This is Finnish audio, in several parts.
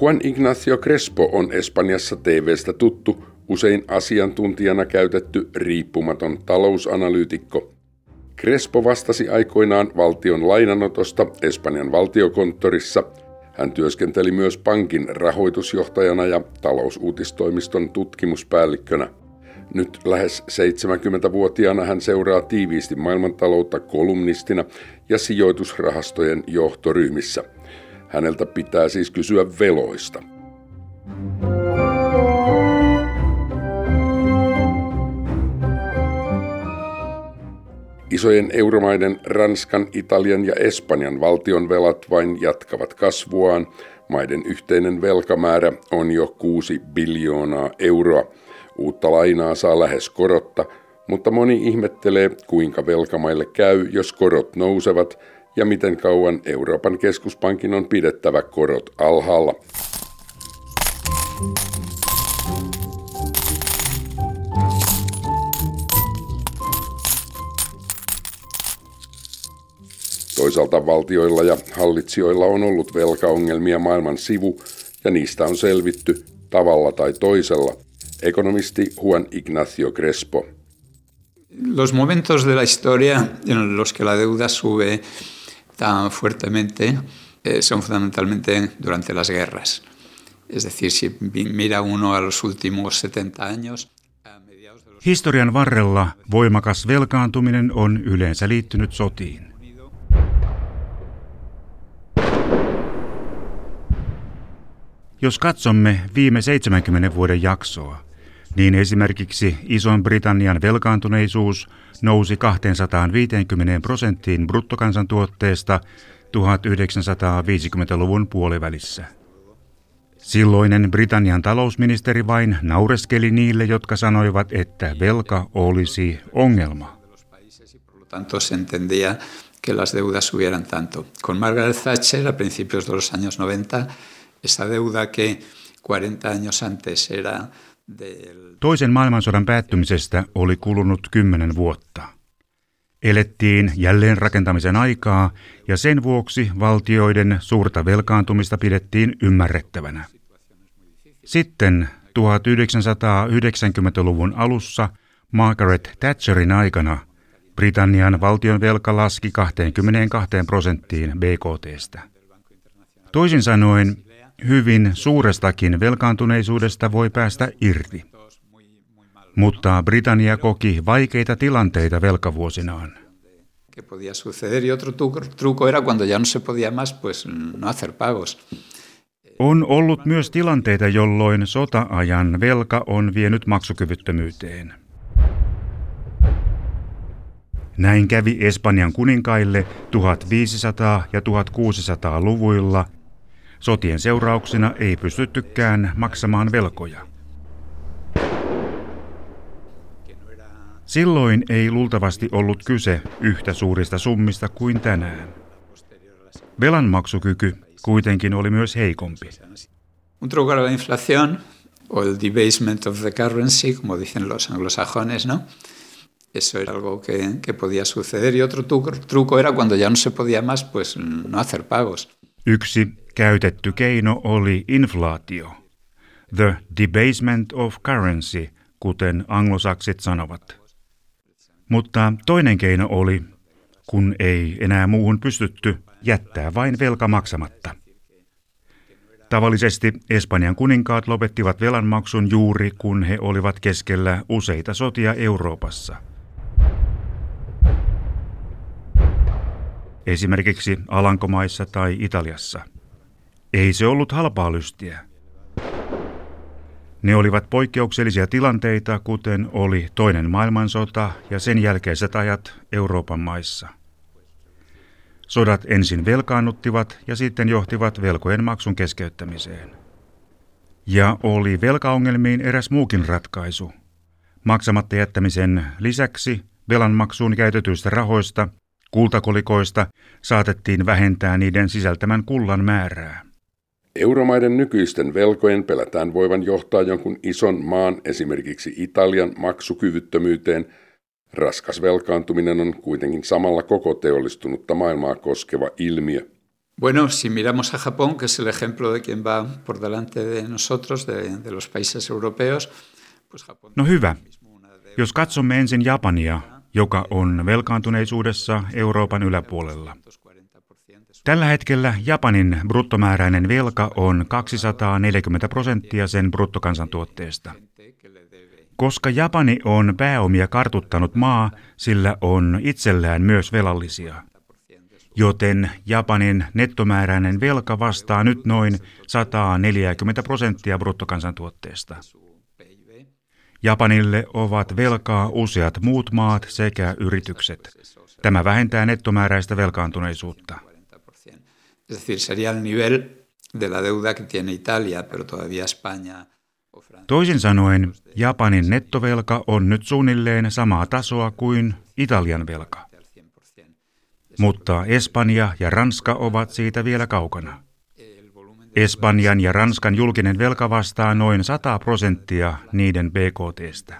Juan Ignacio Crespo on Espanjassa TVstä tuttu, usein asiantuntijana käytetty riippumaton talousanalyytikko. Crespo vastasi aikoinaan valtion lainanotosta Espanjan valtiokonttorissa. Hän työskenteli myös pankin rahoitusjohtajana ja talousuutistoimiston tutkimuspäällikkönä. Nyt lähes 70-vuotiaana hän seuraa tiiviisti maailmantaloutta kolumnistina ja sijoitusrahastojen johtoryhmissä. Häneltä pitää siis kysyä veloista. Isojen euromaiden Ranskan, Italian ja Espanjan valtion velat vain jatkavat kasvuaan. Maiden yhteinen velkamäärä on jo 6 biljoonaa euroa. Uutta lainaa saa lähes korotta, mutta moni ihmettelee, kuinka velkamaille käy, jos korot nousevat ja miten kauan Euroopan keskuspankin on pidettävä korot alhaalla. Toisaalta valtioilla ja hallitsijoilla on ollut velkaongelmia maailman sivu ja niistä on selvitty tavalla tai toisella. Ekonomisti Juan Ignacio Crespo. Los momentos de la historia en los que la deuda sube tan fuertemente eh, son fundamentalmente durante las guerras. Es decir, si mira uno a los últimos 70 años, Historian varrella voimakas velkaantuminen on yleensä liittynyt sotiin. Jos katsomme viime 70 vuoden jaksoa, niin esimerkiksi Ison-Britannian velkaantuneisuus nousi 250 prosenttiin bruttokansantuotteesta 1950-luvun puolivälissä. Silloinen Britannian talousministeri vain naureskeli niille, jotka sanoivat, että velka olisi ongelma. Que las deudas subieran tanto. Con Margaret Thatcher a principios de los años 90 esa deuda que 40 años antes era. Toisen maailmansodan päättymisestä oli kulunut kymmenen vuotta. Elettiin jälleen rakentamisen aikaa ja sen vuoksi valtioiden suurta velkaantumista pidettiin ymmärrettävänä. Sitten 1990-luvun alussa Margaret Thatcherin aikana Britannian valtion velka laski 22 prosenttiin BKTstä. Toisin sanoen hyvin suurestakin velkaantuneisuudesta voi päästä irti. Mutta Britannia koki vaikeita tilanteita velkavuosinaan. On ollut myös tilanteita, jolloin sota-ajan velka on vienyt maksukyvyttömyyteen. Näin kävi Espanjan kuninkaille 1500- ja 1600-luvuilla – Sotien seurauksena ei pystyttykään maksamaan velkoja. Silloin ei luultavasti ollut kyse yhtä suurista summista kuin tänään. Velanmaksukyky kuitenkin oli myös heikompi. Un la inflación o el of the currency, como dicen los anglosajones, ¿no? Eso algo que, que podía suceder. Y otro truco era cuando ya no se podía más, pues no hacer pagos. Yksi käytetty keino oli inflaatio. The debasement of currency, kuten anglosaksit sanovat. Mutta toinen keino oli, kun ei enää muuhun pystytty, jättää vain velka maksamatta. Tavallisesti Espanjan kuninkaat lopettivat velanmaksun juuri kun he olivat keskellä useita sotia Euroopassa. Esimerkiksi Alankomaissa tai Italiassa – ei se ollut halpaa lystiä. Ne olivat poikkeuksellisia tilanteita, kuten oli toinen maailmansota ja sen jälkeiset ajat Euroopan maissa. Sodat ensin velkaannuttivat ja sitten johtivat velkojen maksun keskeyttämiseen. Ja oli velkaongelmiin eräs muukin ratkaisu. Maksamatta jättämisen lisäksi velanmaksuun käytetyistä rahoista, kultakolikoista, saatettiin vähentää niiden sisältämän kullan määrää. Euromaiden nykyisten velkojen pelätään voivan johtaa jonkun ison maan, esimerkiksi Italian, maksukyvyttömyyteen. Raskas velkaantuminen on kuitenkin samalla koko teollistunutta maailmaa koskeva ilmiö. Bueno, si miramos a Japón, que es el ejemplo de quien va por delante de nosotros, de, de los países europeos, pues Japón... No hyvä. Jos katsomme ensin Japania, joka on velkaantuneisuudessa Euroopan yläpuolella. Tällä hetkellä Japanin bruttomääräinen velka on 240 prosenttia sen bruttokansantuotteesta. Koska Japani on pääomia kartuttanut maa, sillä on itsellään myös velallisia. Joten Japanin nettomääräinen velka vastaa nyt noin 140 prosenttia bruttokansantuotteesta. Japanille ovat velkaa useat muut maat sekä yritykset. Tämä vähentää nettomääräistä velkaantuneisuutta. Es decir, sería el nivel de la deuda que tiene Italia, pero todavía España Toisin sanoen, Japanin nettovelka on nyt suunnilleen samaa tasoa kuin Italian velka. Mutta Espanja ja Ranska ovat siitä vielä kaukana. Espanjan ja Ranskan julkinen velka vastaa noin 100 prosenttia niiden BKTstä.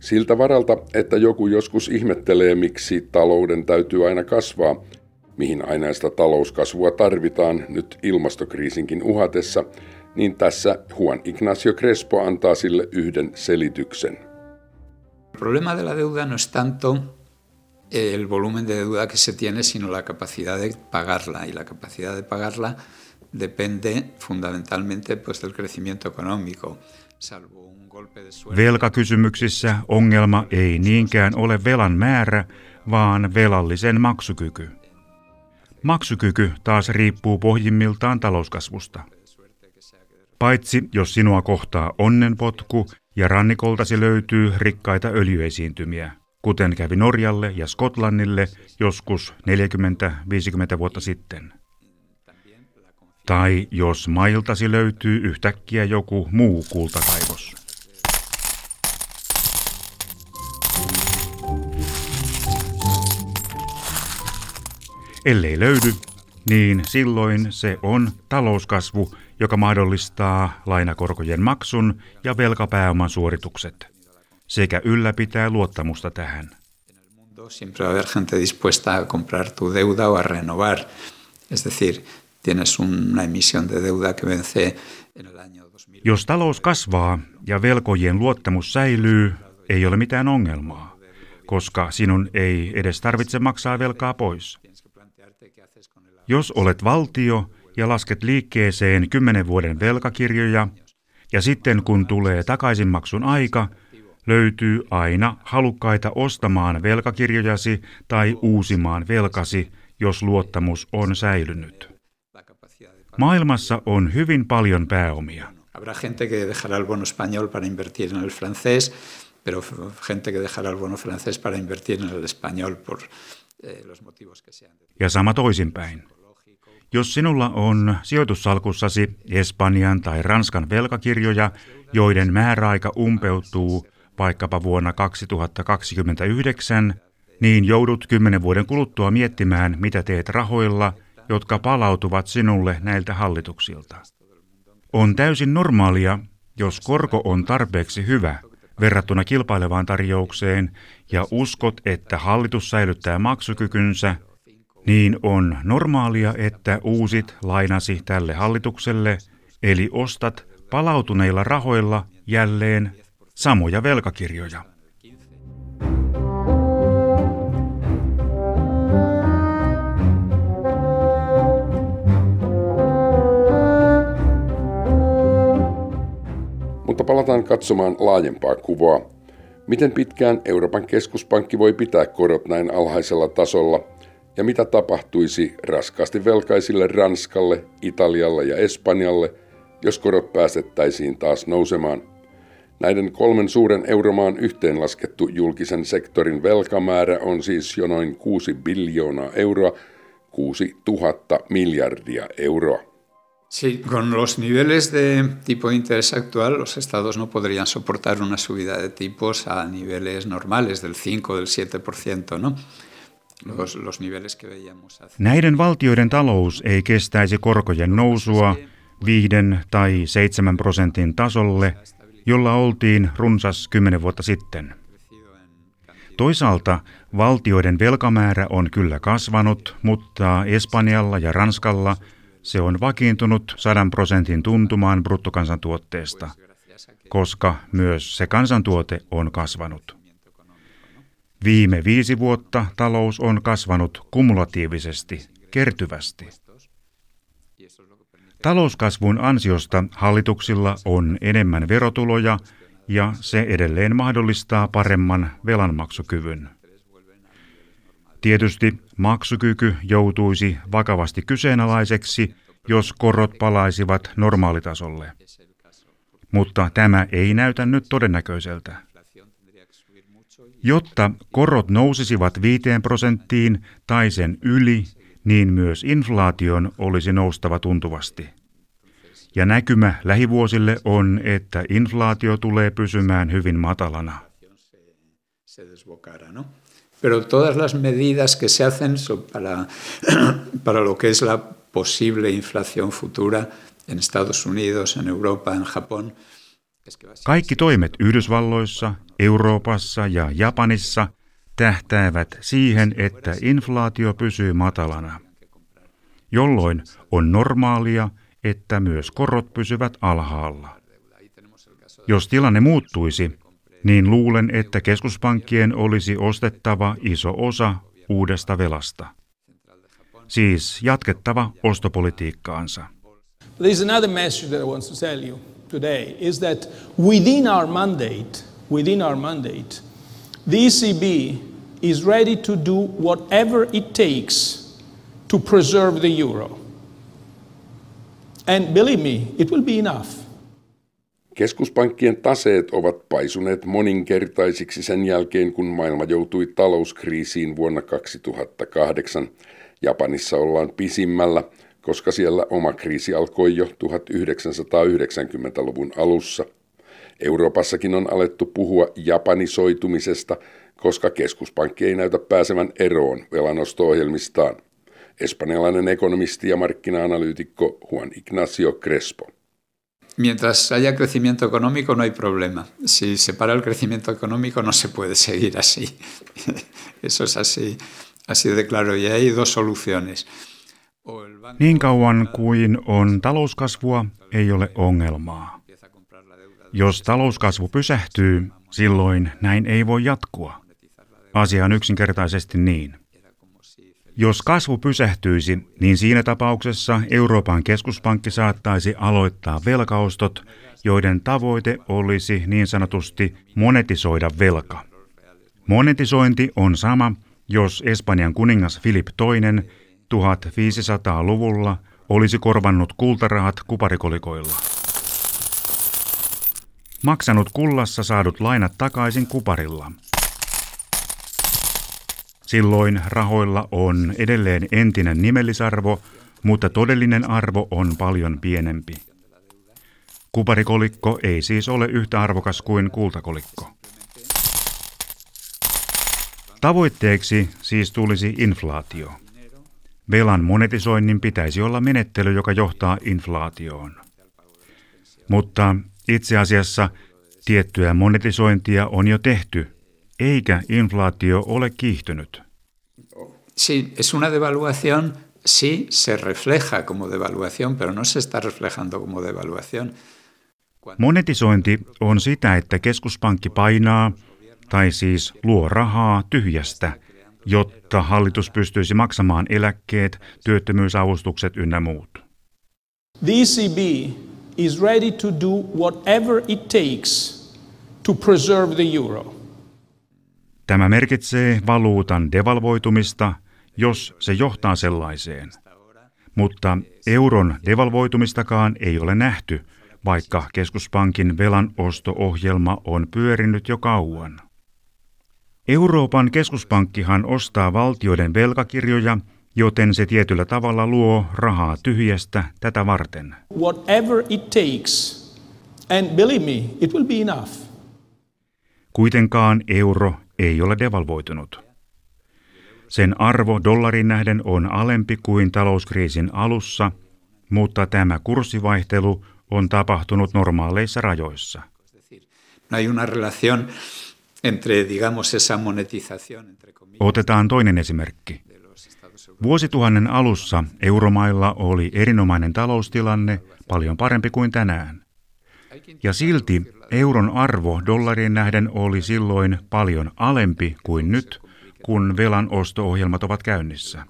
Siltä varalta, että joku joskus ihmettelee, miksi talouden täytyy aina kasvaa, mihin ainaista talouskasvua tarvitaan nyt ilmastokriisinkin uhatessa, niin tässä Juan Ignacio Crespo antaa sille yhden selityksen. El problema de la deuda no es tanto el volumen de deuda que se tiene, sino la capacidad de pagarla. Y la capacidad de pagarla depende fundamentalmente pues, del crecimiento económico. Velkakysymyksissä ongelma ei niinkään ole velan määrä, vaan velallisen maksukyky. Maksukyky taas riippuu pohjimmiltaan talouskasvusta. Paitsi jos sinua kohtaa onnenpotku ja rannikoltasi löytyy rikkaita öljyesiintymiä, kuten kävi Norjalle ja Skotlannille joskus 40-50 vuotta sitten. Tai jos mailtasi löytyy yhtäkkiä joku muu kultakaivos. Ellei löydy, niin silloin se on talouskasvu, joka mahdollistaa lainakorkojen maksun ja velkapääoman suoritukset sekä ylläpitää luottamusta tähän. Siempre va a haber gente dispuesta a comprar tu deuda o a renovar. Es decir, tienes una emisión de deuda que vence en el año 2000. Jos talous kasvaa ja velkojien luottamus säilyy, ei ole mitään ongelmaa, koska sinun ei edes tarvitse maksaa velkaa pois. Jos olet valtio ja lasket liikkeeseen kymmenen vuoden velkakirjoja, ja sitten kun tulee takaisinmaksun aika, löytyy aina halukkaita ostamaan velkakirjojasi tai uusimaan velkasi, jos luottamus on säilynyt. Maailmassa on hyvin paljon pääomia. Pero gente que dejará el bono francés para invertir en el español por Ja sama toisinpäin. Jos sinulla on sijoitussalkussasi Espanjan tai Ranskan velkakirjoja, joiden määräaika umpeutuu vaikkapa vuonna 2029, niin joudut kymmenen vuoden kuluttua miettimään, mitä teet rahoilla, jotka palautuvat sinulle näiltä hallituksilta. On täysin normaalia, jos korko on tarpeeksi hyvä verrattuna kilpailevaan tarjoukseen ja uskot, että hallitus säilyttää maksukykynsä – niin on normaalia, että uusit lainasi tälle hallitukselle, eli ostat palautuneilla rahoilla jälleen samoja velkakirjoja. Mutta palataan katsomaan laajempaa kuvaa. Miten pitkään Euroopan keskuspankki voi pitää korot näin alhaisella tasolla – ja mitä tapahtuisi raskaasti velkaisille Ranskalle, Italialle ja Espanjalle, jos korot päästettäisiin taas nousemaan. Näiden kolmen suuren euromaan yhteenlaskettu julkisen sektorin velkamäärä on siis jo noin 6 biljoonaa euroa, 6 000 miljardia euroa. Sí, con los niveles de tipo de interés actual, los estados no podrían soportar una subida de tipos a niveles normales del 5 del 7%, ¿no? los, los niveles que veíamos Näiden valtioiden talous ei kestäisi korkojen nousua, 5 tai 7 prosentin tasolle, jolla oltiin runsas 10 vuotta sitten. Toisaalta valtioiden velkamäärä on kyllä kasvanut, mutta Espanjalla ja Ranskalla se on vakiintunut 100 prosentin tuntumaan bruttokansantuotteesta, koska myös se kansantuote on kasvanut. Viime viisi vuotta talous on kasvanut kumulatiivisesti, kertyvästi. Talouskasvun ansiosta hallituksilla on enemmän verotuloja ja se edelleen mahdollistaa paremman velanmaksukyvyn. Tietysti maksukyky joutuisi vakavasti kyseenalaiseksi, jos korot palaisivat normaalitasolle. Mutta tämä ei näytä nyt todennäköiseltä. Jotta korot nousisivat 5 prosenttiin tai sen yli, niin myös inflaation olisi noustava tuntuvasti. Ja näkymä lähivuosille on, että inflaatio tulee pysymään hyvin matalana. Pero todas las medidas que se hacen son para, para lo que es la posible inflación futura en Estados Unidos, en Europa, en Japón. Kaikki toimet Yhdysvalloissa, Euroopassa ja Japanissa tähtäävät siihen, että inflaatio pysyy matalana, jolloin on normaalia, että myös korot pysyvät alhaalla. Jos tilanne muuttuisi, niin luulen, että keskuspankkien olisi ostettava iso osa uudesta velasta. Siis jatkettava ostopolitiikkaansa. There is another message that I want to tell you today is that within our mandate, within our mandate, the ECB is ready to do whatever it takes to preserve the euro. And believe me, it will be enough. Keskuspankkien taseet ovat paisuneet moninkertaisiksi sen jälkeen, kun maailma joutui talouskriisiin vuonna 2008. Japanissa ollaan pisimmällä, koska siellä oma kriisi alkoi jo 1990-luvun alussa. Euroopassakin on alettu puhua japanisoitumisesta, koska keskuspankki ei näytä pääsevän eroon velanosto-ohjelmistaan. Espanjalainen ekonomisti ja markkina-analyytikko Juan Ignacio Crespo. Mientras haya crecimiento económico no hay problema. Si se para el crecimiento económico no se puede seguir así. Eso es así, así de claro. Y hay dos soluciones. Niin kauan kuin on talouskasvua, ei ole ongelmaa. Jos talouskasvu pysähtyy, silloin näin ei voi jatkua. Asia on yksinkertaisesti niin. Jos kasvu pysähtyisi, niin siinä tapauksessa Euroopan keskuspankki saattaisi aloittaa velkaostot, joiden tavoite olisi niin sanotusti monetisoida velka. Monetisointi on sama, jos Espanjan kuningas Filip II 1500-luvulla olisi korvannut kultarahat kuparikolikoilla. Maksanut kullassa saadut lainat takaisin kuparilla. Silloin rahoilla on edelleen entinen nimellisarvo, mutta todellinen arvo on paljon pienempi. Kuparikolikko ei siis ole yhtä arvokas kuin kultakolikko. Tavoitteeksi siis tulisi inflaatio. Velan monetisoinnin pitäisi olla menettely, joka johtaa inflaatioon. Mutta itse asiassa tiettyä monetisointia on jo tehty, eikä inflaatio ole kiihtynyt. Sí, es una devaluación, sí se refleja como devaluación, pero no se está reflejando como devaluación. Monetisointi on sitä, että keskuspankki painaa, tai siis luo rahaa tyhjästä – jotta hallitus pystyisi maksamaan eläkkeet, työttömyysavustukset ynnä muut. The ECB is ready to do whatever it takes to preserve the euro. Tämä merkitsee valuutan devalvoitumista, jos se johtaa sellaiseen. Mutta euron devalvoitumistakaan ei ole nähty, vaikka keskuspankin velanosto-ohjelma on pyörinyt jo kauan. Euroopan keskuspankkihan ostaa valtioiden velkakirjoja, joten se tietyllä tavalla luo rahaa tyhjästä tätä varten. Whatever it takes, and believe me, it will be enough. Kuitenkaan euro ei ole devalvoitunut. Sen arvo dollarin nähden on alempi kuin talouskriisin alussa, mutta tämä kurssivaihtelu on tapahtunut normaaleissa rajoissa. No Otetaan toinen esimerkki. Vuosituhannen alussa euromailla oli erinomainen taloustilanne, paljon parempi kuin tänään. Ja silti euron arvo dollariin nähden oli silloin paljon alempi kuin nyt, kun velan osto-ohjelmat ovat käynnissä.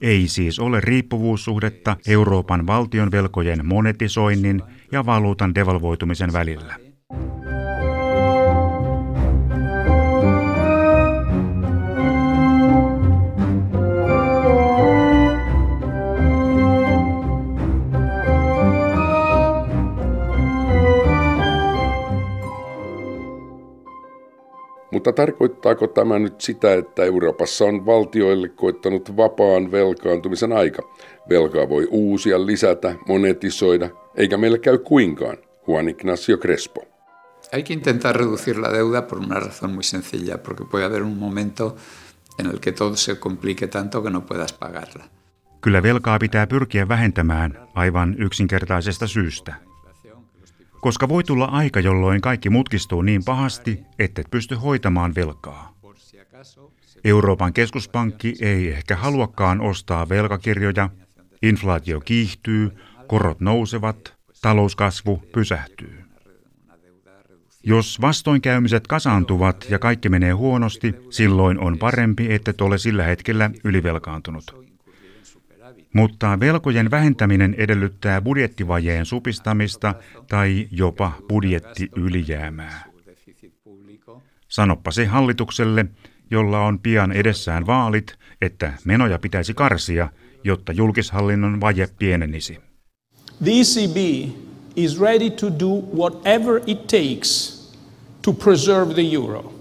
Ei siis ole riippuvuussuhdetta Euroopan valtion velkojen monetisoinnin ja valuutan devalvoitumisen välillä. Mutta tarkoittaako tämä nyt sitä, että Euroopassa on valtioille koittanut vapaan velkaantumisen aika? Velkaa voi uusia, lisätä, monetisoida, eikä meillä käy kuinkaan. Juan Ignacio Crespo. Hay que intentar reducir la deuda por una razón muy sencilla, porque puede haber un momento en el que todo se complique tanto que no puedas pagarla. Kyllä velkaa pitää pyrkiä vähentämään aivan yksinkertaisesta syystä. Koska voi tulla aika, jolloin kaikki mutkistuu niin pahasti, ettet pysty hoitamaan velkaa. Euroopan keskuspankki ei ehkä haluakaan ostaa velkakirjoja, inflaatio kiihtyy, korot nousevat, talouskasvu pysähtyy. Jos vastoinkäymiset kasaantuvat ja kaikki menee huonosti, silloin on parempi, että ole sillä hetkellä ylivelkaantunut. Mutta velkojen vähentäminen edellyttää budjettivajeen supistamista tai jopa budjettiylijäämää. Sanoppa se hallitukselle, jolla on pian edessään vaalit, että menoja pitäisi karsia, jotta julkishallinnon vaje pienenisi. The ECB is ready to do whatever it takes to preserve the euro.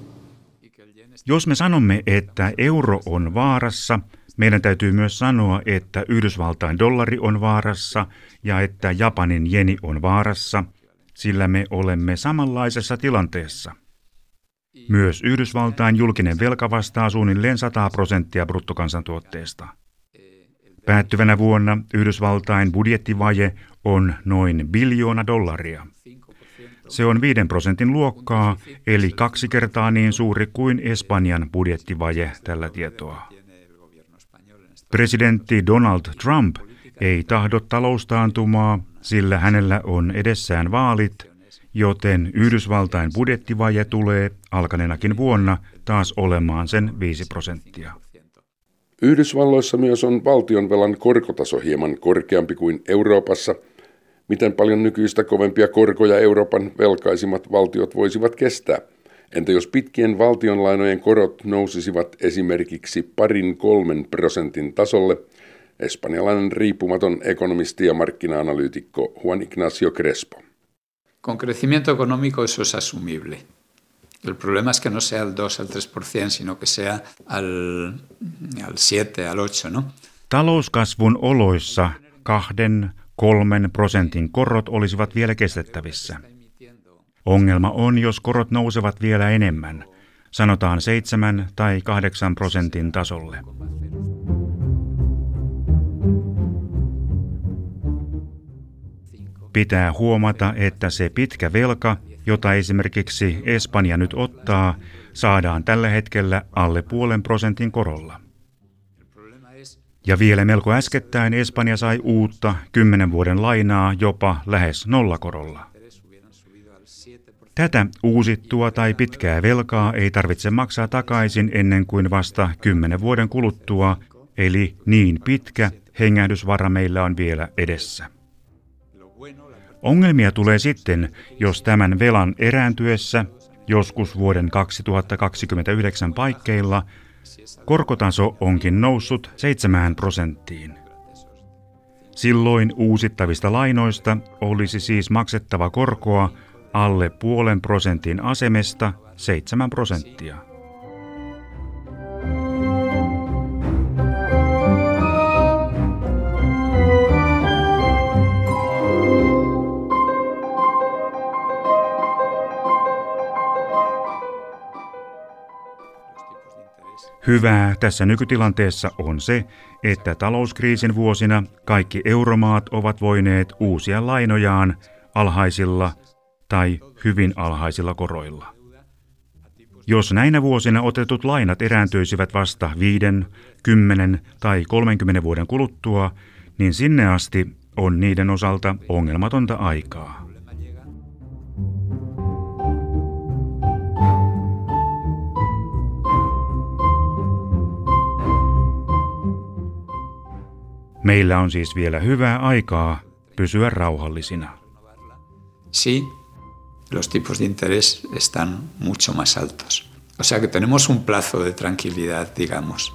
Jos me sanomme, että euro on vaarassa, meidän täytyy myös sanoa, että Yhdysvaltain dollari on vaarassa ja että Japanin jeni on vaarassa, sillä me olemme samanlaisessa tilanteessa. Myös Yhdysvaltain julkinen velka vastaa suunnilleen 100 prosenttia bruttokansantuotteesta. Päättyvänä vuonna Yhdysvaltain budjettivaje on noin biljoona dollaria. Se on 5 prosentin luokkaa, eli kaksi kertaa niin suuri kuin Espanjan budjettivaje tällä tietoa. Presidentti Donald Trump ei tahdo taloustaantumaa, sillä hänellä on edessään vaalit, joten Yhdysvaltain budjettivaje tulee alkaneenakin vuonna taas olemaan sen 5 prosenttia. Yhdysvalloissa myös on valtionvelan korkotaso hieman korkeampi kuin Euroopassa. Miten paljon nykyistä kovempia korkoja Euroopan velkaisimmat valtiot voisivat kestää? Entä jos pitkien valtionlainojen korot nousisivat esimerkiksi parin kolmen prosentin tasolle? Espanjalainen riippumaton ekonomisti ja markkina-analyytikko Juan Ignacio Crespo. Con crecimiento económico eso es asumible. El problema es que no sea al 2, al 3%, sino que sea al, al 7, al 8, ¿no? Talouskasvun oloissa kahden, kolmen prosentin korot olisivat vielä kestettävissä. Ongelma on, jos korot nousevat vielä enemmän, sanotaan 7 tai 8 prosentin tasolle. Pitää huomata, että se pitkä velka, jota esimerkiksi Espanja nyt ottaa, saadaan tällä hetkellä alle puolen prosentin korolla. Ja vielä melko äskettäin Espanja sai uutta kymmenen vuoden lainaa jopa lähes nollakorolla. Tätä uusittua tai pitkää velkaa ei tarvitse maksaa takaisin ennen kuin vasta kymmenen vuoden kuluttua, eli niin pitkä hengähdysvara meillä on vielä edessä. Ongelmia tulee sitten, jos tämän velan erääntyessä, joskus vuoden 2029 paikkeilla, korkotaso onkin noussut 7 prosenttiin. Silloin uusittavista lainoista olisi siis maksettava korkoa alle puolen prosentin asemesta 7 prosenttia. Hyvää tässä nykytilanteessa on se, että talouskriisin vuosina kaikki euromaat ovat voineet uusia lainojaan alhaisilla tai hyvin alhaisilla koroilla. Jos näinä vuosina otetut lainat erääntyisivät vasta 5, 10 tai 30 vuoden kuluttua, niin sinne asti on niiden osalta ongelmatonta aikaa. Meillä on siis vielä hyvää aikaa pysyä rauhallisina. Sí, los tipos de interés están mucho más altos. O sea que tenemos un plazo de tranquilidad, digamos.